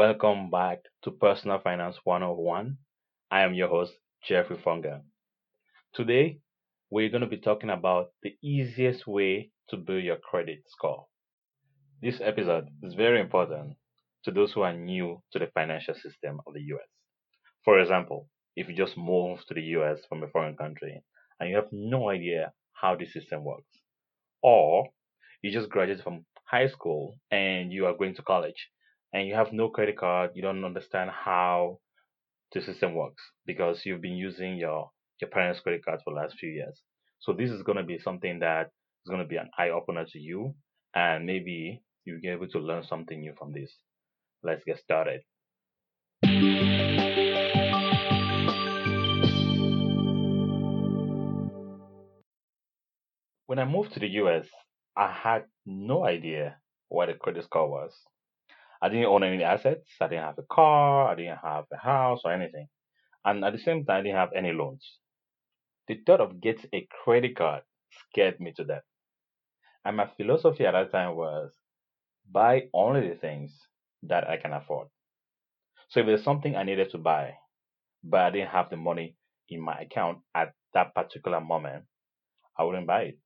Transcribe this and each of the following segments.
Welcome back to Personal Finance 101. I am your host, Jeffrey Funga. Today, we're going to be talking about the easiest way to build your credit score. This episode is very important to those who are new to the financial system of the US. For example, if you just moved to the US from a foreign country and you have no idea how the system works, or you just graduated from high school and you are going to college and you have no credit card, you don't understand how the system works because you've been using your your parents' credit card for the last few years. So this is going to be something that is going to be an eye opener to you, and maybe you'll be able to learn something new from this. Let's get started. When I moved to the US, I had no idea what a credit score was. I didn't own any assets. I didn't have a car. I didn't have a house or anything. And at the same time, I didn't have any loans. The thought of getting a credit card scared me to death. And my philosophy at that time was buy only the things that I can afford. So if there's something I needed to buy, but I didn't have the money in my account at that particular moment, I wouldn't buy it.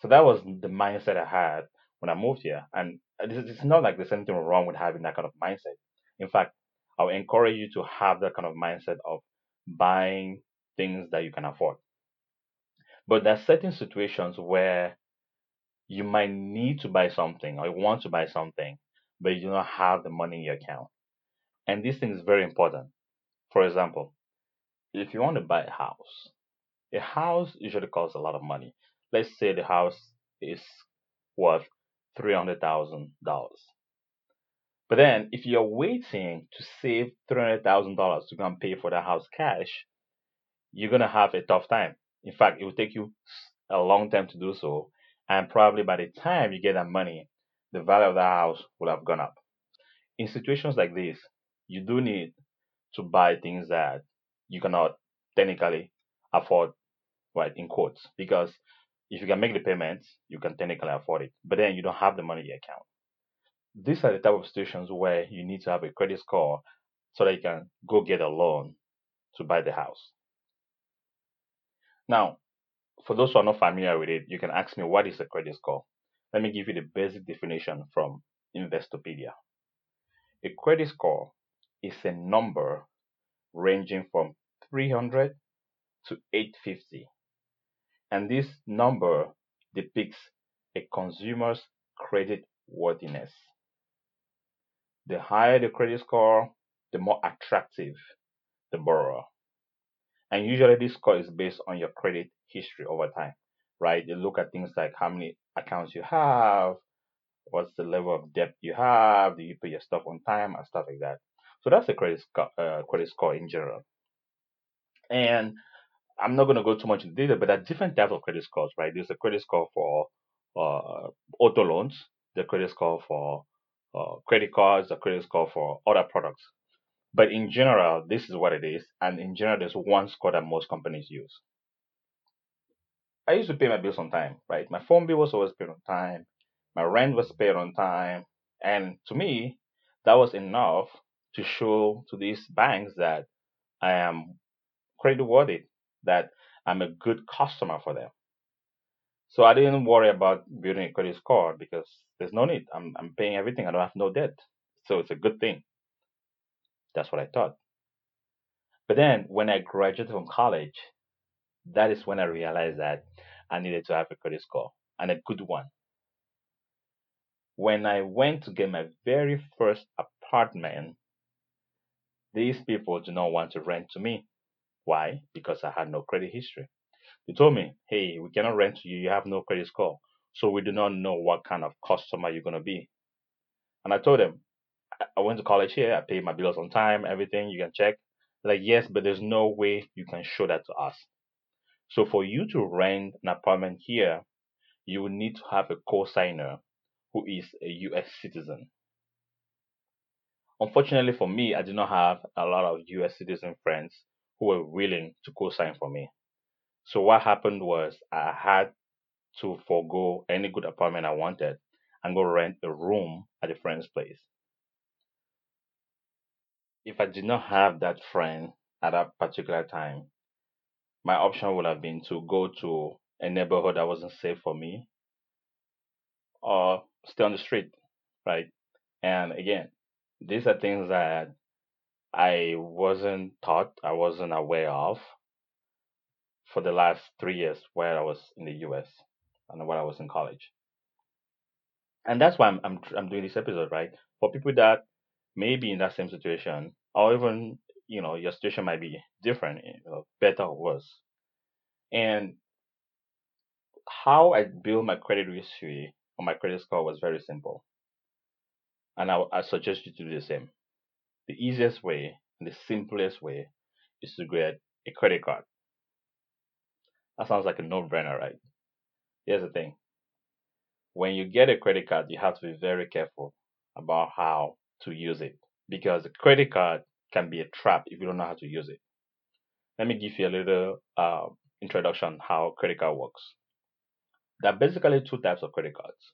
So that was the mindset I had when I moved here. And it's not like there's anything wrong with having that kind of mindset. In fact, I would encourage you to have that kind of mindset of buying things that you can afford. But there are certain situations where you might need to buy something or you want to buy something, but you do not have the money in your account. And this thing is very important. For example, if you want to buy a house, a house usually costs a lot of money. Let's say the house is worth $300,000. But then, if you're waiting to save $300,000 to go and pay for the house cash, you're going to have a tough time. In fact, it will take you a long time to do so. And probably by the time you get that money, the value of the house will have gone up. In situations like this, you do need to buy things that you cannot technically afford, right, in quotes, because if you can make the payments, you can technically afford it, but then you don't have the money in your account. These are the type of situations where you need to have a credit score so that you can go get a loan to buy the house. Now, for those who are not familiar with it, you can ask me what is a credit score. Let me give you the basic definition from Investopedia. A credit score is a number ranging from 300 to 850 and this number depicts a consumer's credit worthiness. The higher the credit score, the more attractive the borrower. And usually this score is based on your credit history over time, right? You look at things like how many accounts you have, what's the level of debt you have, do you pay your stuff on time, and stuff like that. So that's the credit score, uh, credit score in general. And I'm not going to go too much into detail, but there are different types of credit scores, right? There's a credit score for uh, auto loans, the credit score for uh, credit cards, the credit score for other products. But in general, this is what it is. And in general, there's one score that most companies use. I used to pay my bills on time, right? My phone bill was always paid on time. My rent was paid on time. And to me, that was enough to show to these banks that I am credit worthy that I'm a good customer for them. So I didn't worry about building a credit score because there's no need. I'm, I'm paying everything. I don't have no debt. So it's a good thing. That's what I thought. But then when I graduated from college, that is when I realized that I needed to have a credit score and a good one. When I went to get my very first apartment, these people do not want to rent to me. Why? Because I had no credit history. They told me, hey, we cannot rent to you. You have no credit score. So we do not know what kind of customer you're going to be. And I told them, I went to college here. I paid my bills on time, everything. You can check. Like, yes, but there's no way you can show that to us. So for you to rent an apartment here, you will need to have a co-signer who is a US citizen. Unfortunately for me, I do not have a lot of US citizen friends who were willing to co-sign for me. So what happened was I had to forego any good apartment I wanted and go rent a room at a friend's place. if I did not have that friend at that particular time, my option would have been to go to a neighborhood that wasn't safe for me or stay on the street, right? And again, these are things that I wasn't taught, I wasn't aware of for the last three years where I was in the US and while I was in college. And that's why I'm, I'm, I'm doing this episode, right? For people that may be in that same situation, or even, you know, your situation might be different, you know, better or worse. And how I built my credit history or my credit score was very simple. And I, I suggest you to do the same. The easiest way and the simplest way is to get a credit card. That sounds like a no brainer, right? Here's the thing when you get a credit card, you have to be very careful about how to use it because a credit card can be a trap if you don't know how to use it. Let me give you a little uh, introduction how credit card works. There are basically two types of credit cards.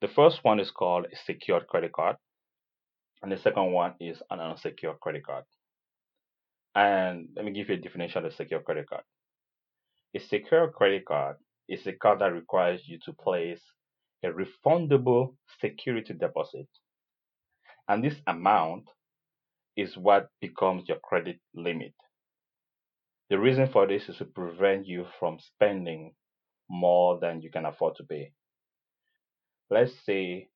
The first one is called a secured credit card, and the second one is an unsecured credit card. And let me give you a definition of a secure credit card. A secure credit card is a card that requires you to place a refundable security deposit. And this amount is what becomes your credit limit. The reason for this is to prevent you from spending more than you can afford to pay. Let's say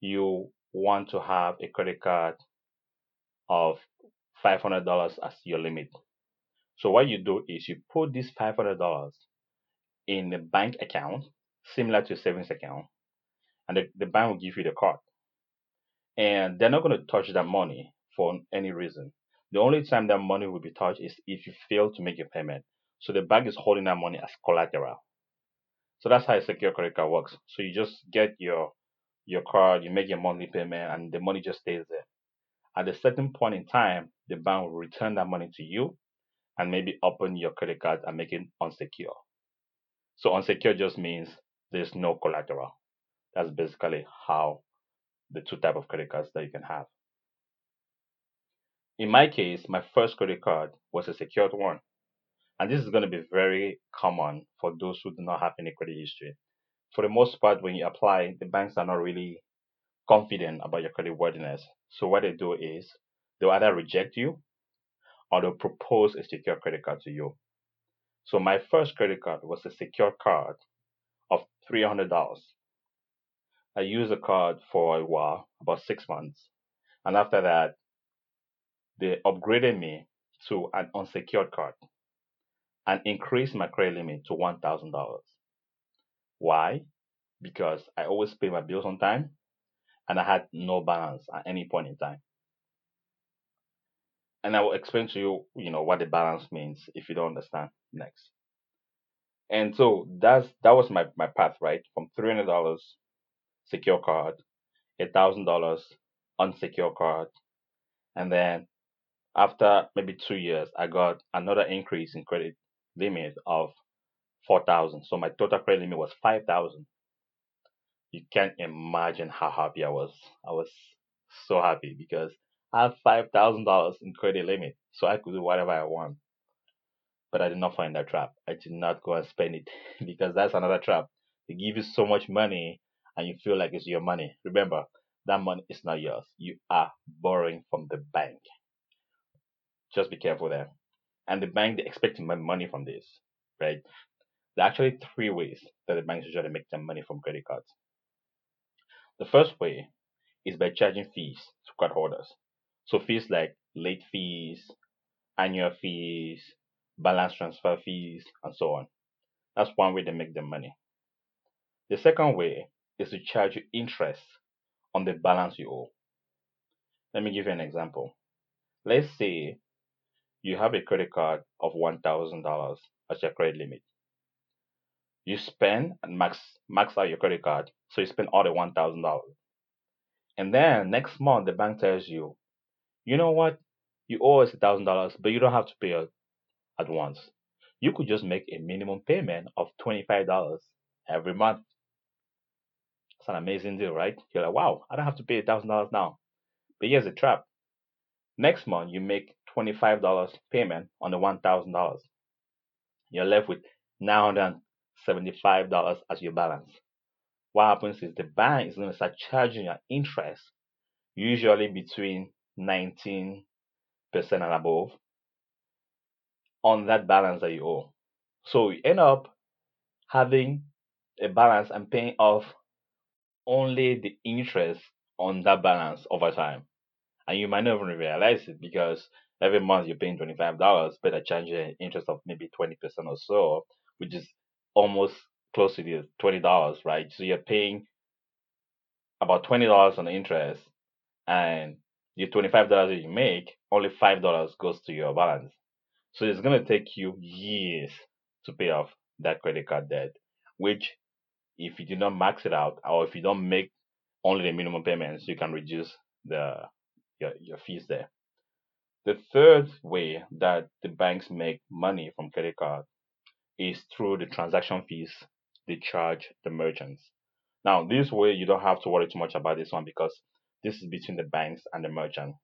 you want to have a credit card of $500 as your limit. So what you do is you put this $500 in a bank account similar to a savings account, and the, the bank will give you the card. And they're not going to touch that money for any reason. The only time that money will be touched is if you fail to make your payment. So the bank is holding that money as collateral. So that's how a secure credit card works. So you just get your your card, you make your monthly payment, and the money just stays there. At a certain point in time, the bank will return that money to you and maybe open your credit card and make it unsecure. So unsecured just means there's no collateral. That's basically how the two type of credit cards that you can have. In my case, my first credit card was a secured one. And this is going to be very common for those who do not have any credit history. For the most part, when you apply, the banks are not really confident about your credit worthiness. So what they do is they'll either reject you or they'll propose a secure credit card to you. So my first credit card was a secure card of $300. I used the card for a while, about six months. And after that, they upgraded me to an unsecured card and increased my credit limit to $1,000. Why? Because I always pay my bills on time and I had no balance at any point in time and I will explain to you, you know, what the balance means if you don't understand next. And so that's that was my my path, right? From three hundred dollars secure card, a thousand dollars unsecure card, and then after maybe two years, I got another increase in credit limit of four thousand. So my total credit limit was five thousand. You can't imagine how happy I was. I was so happy because I have five thousand dollars in credit limit, so I could do whatever I want. But I did not find that trap. I did not go and spend it because that's another trap. They give you so much money and you feel like it's your money. Remember, that money is not yours. You are borrowing from the bank. Just be careful there. And the bank, they expect money from this, right? There are actually three ways that the banks usually make their money from credit cards. The first way is by charging fees to card holders. So fees like late fees, annual fees, balance transfer fees, and so on. That's one way they make their money. The second way is to charge you interest on the balance you owe. Let me give you an example. Let's say you have a credit card of $1,000 as your credit limit. You spend and max max out your credit card, so you spend all the $1,000. And then next month the bank tells you you know what? You owe us a thousand dollars, but you don't have to pay it at once. You could just make a minimum payment of twenty-five dollars every month. It's an amazing deal, right? You're like, wow, I don't have to pay a thousand dollars now. But here's the trap. Next month, you make $25 payment on the $1,000. You're left with $975 as your balance. What happens is the bank is going to start charging your interest, usually between 19% and above, on that balance that you owe. So you end up having a balance and paying off only the interest on that balance over time. And you might not even realize it because every month you're paying $25, but I charge an interest of maybe 20% or so, which is almost close to the $20, right? So you're paying about $20 on interest and your $25 that you make, only $5 goes to your balance. So it's going to take you years to pay off that credit card debt, which if you do not max it out or if you don't make only the minimum payments, you can reduce the your, your fees there. The third way that the banks make money from credit card is through the transaction fees they charge the merchants. Now, this way you don't have to worry too much about this one because this is between the banks and the merchant.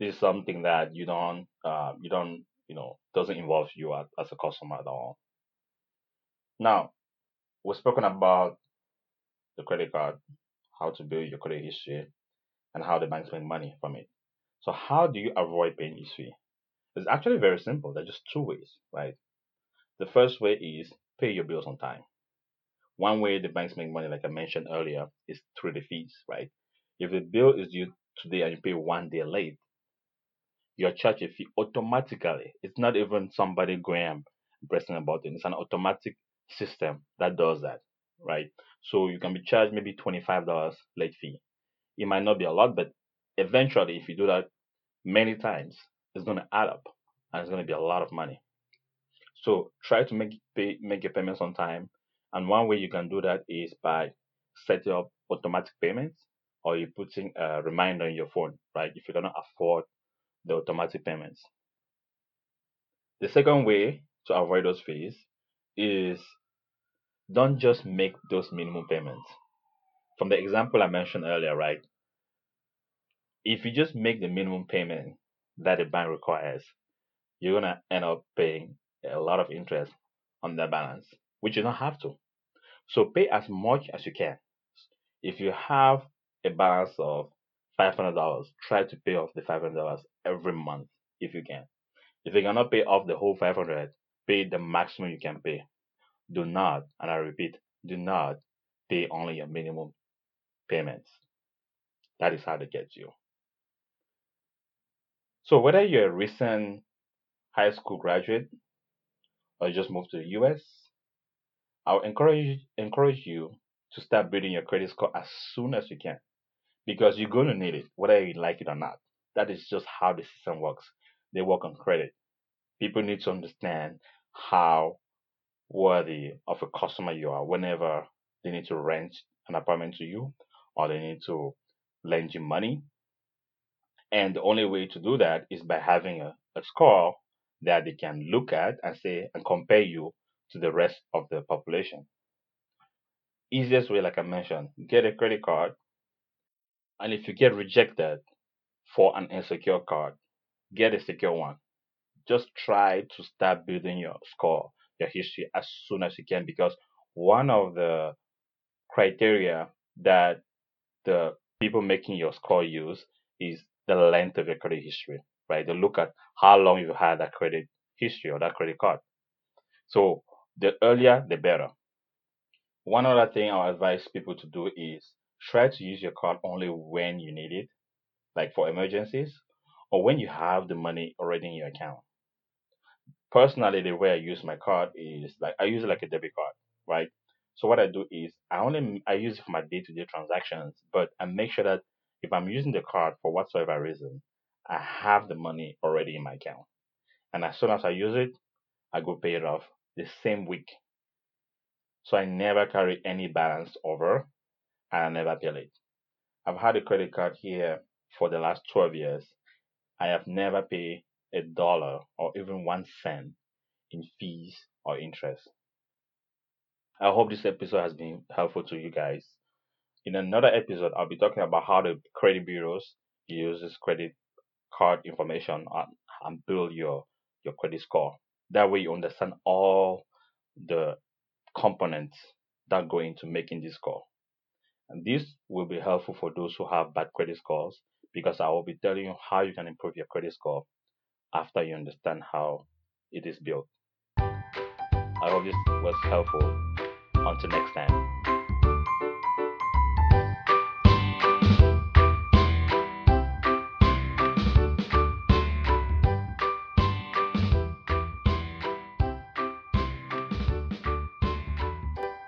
This is something that you don't, uh, you don't, you know, doesn't involve you as, a customer at all. Now, we've spoken about the credit card, how to build your credit history, and how the banks make money from it. So, how do you avoid paying this fee? It's actually very simple. There are just two ways, right? The first way is pay your bills on time. One way the banks make money, like I mentioned earlier, is through the fees, right? If the bill is due today and you pay one day late, you're charged a fee automatically. It's not even somebody going pressing a button. It's an automatic system that does that, right? So you can be charged maybe $25 late fee. It might not be a lot, but eventually, if you do that many times, it's going to add up and it's going to be a lot of money. So try to make pay, make your payments on time. And one way you can do that is by setting up automatic payments or you putting a reminder on your phone, right? If you're gonna afford the automatic payments. The second way to avoid those fees is don't just make those minimum payments. From the example I mentioned earlier, right? If you just make the minimum payment that the bank requires, you're gonna end up paying a lot of interest on that balance, which you don't have to. So pay as much as you can. If you have a balance of $500, try to pay off the $500 every month if you can. If you cannot pay off the whole 500, pay the maximum you can pay. Do not, and I repeat, do not pay only your minimum payments. That is how they get you. So whether you're a recent high school graduate or just moved to the US, I would encourage encourage you to start building your credit score as soon as you can because you're going to need it whether you like it or not. That is just how the system works. They work on credit. People need to understand how worthy of a customer you are whenever they need to rent an apartment to you or they need to lend you money. And the only way to do that is by having a, a score that they can look at and say and compare you to the rest of the population. Easiest way, like I mentioned, get a credit card. And if you get rejected for an insecure card, get a secure one. Just try to start building your score, your history as soon as you can because one of the criteria that the people making your score use is the length of your credit history, right? They look at how long you had that credit history or that credit card. So the earlier, the better. One other thing I advise people to do is try to use your card only when you need it, like for emergencies or when you have the money already in your account. Personally, the way I use my card is like I use it like a debit card, right? So what I do is I only I use it for my day-to-day transactions, but I make sure that if I'm using the card for whatsoever reason, I have the money already in my account. And as soon as I use it, I go pay it off the same week. So I never carry any balance over and I never pay late. I've had a credit card here for the last 12 years. I have never paid a dollar or even one cent in fees or interest. I hope this episode has been helpful to you guys. In another episode, I'll be talking about how the credit bureaus use this credit card information and, and build your your credit score. That way you understand all the components that go into making this score. And this will be helpful for those who have bad credit scores because I will be telling you how you can improve your credit score after you understand how it is built. I hope this was helpful. Until next time.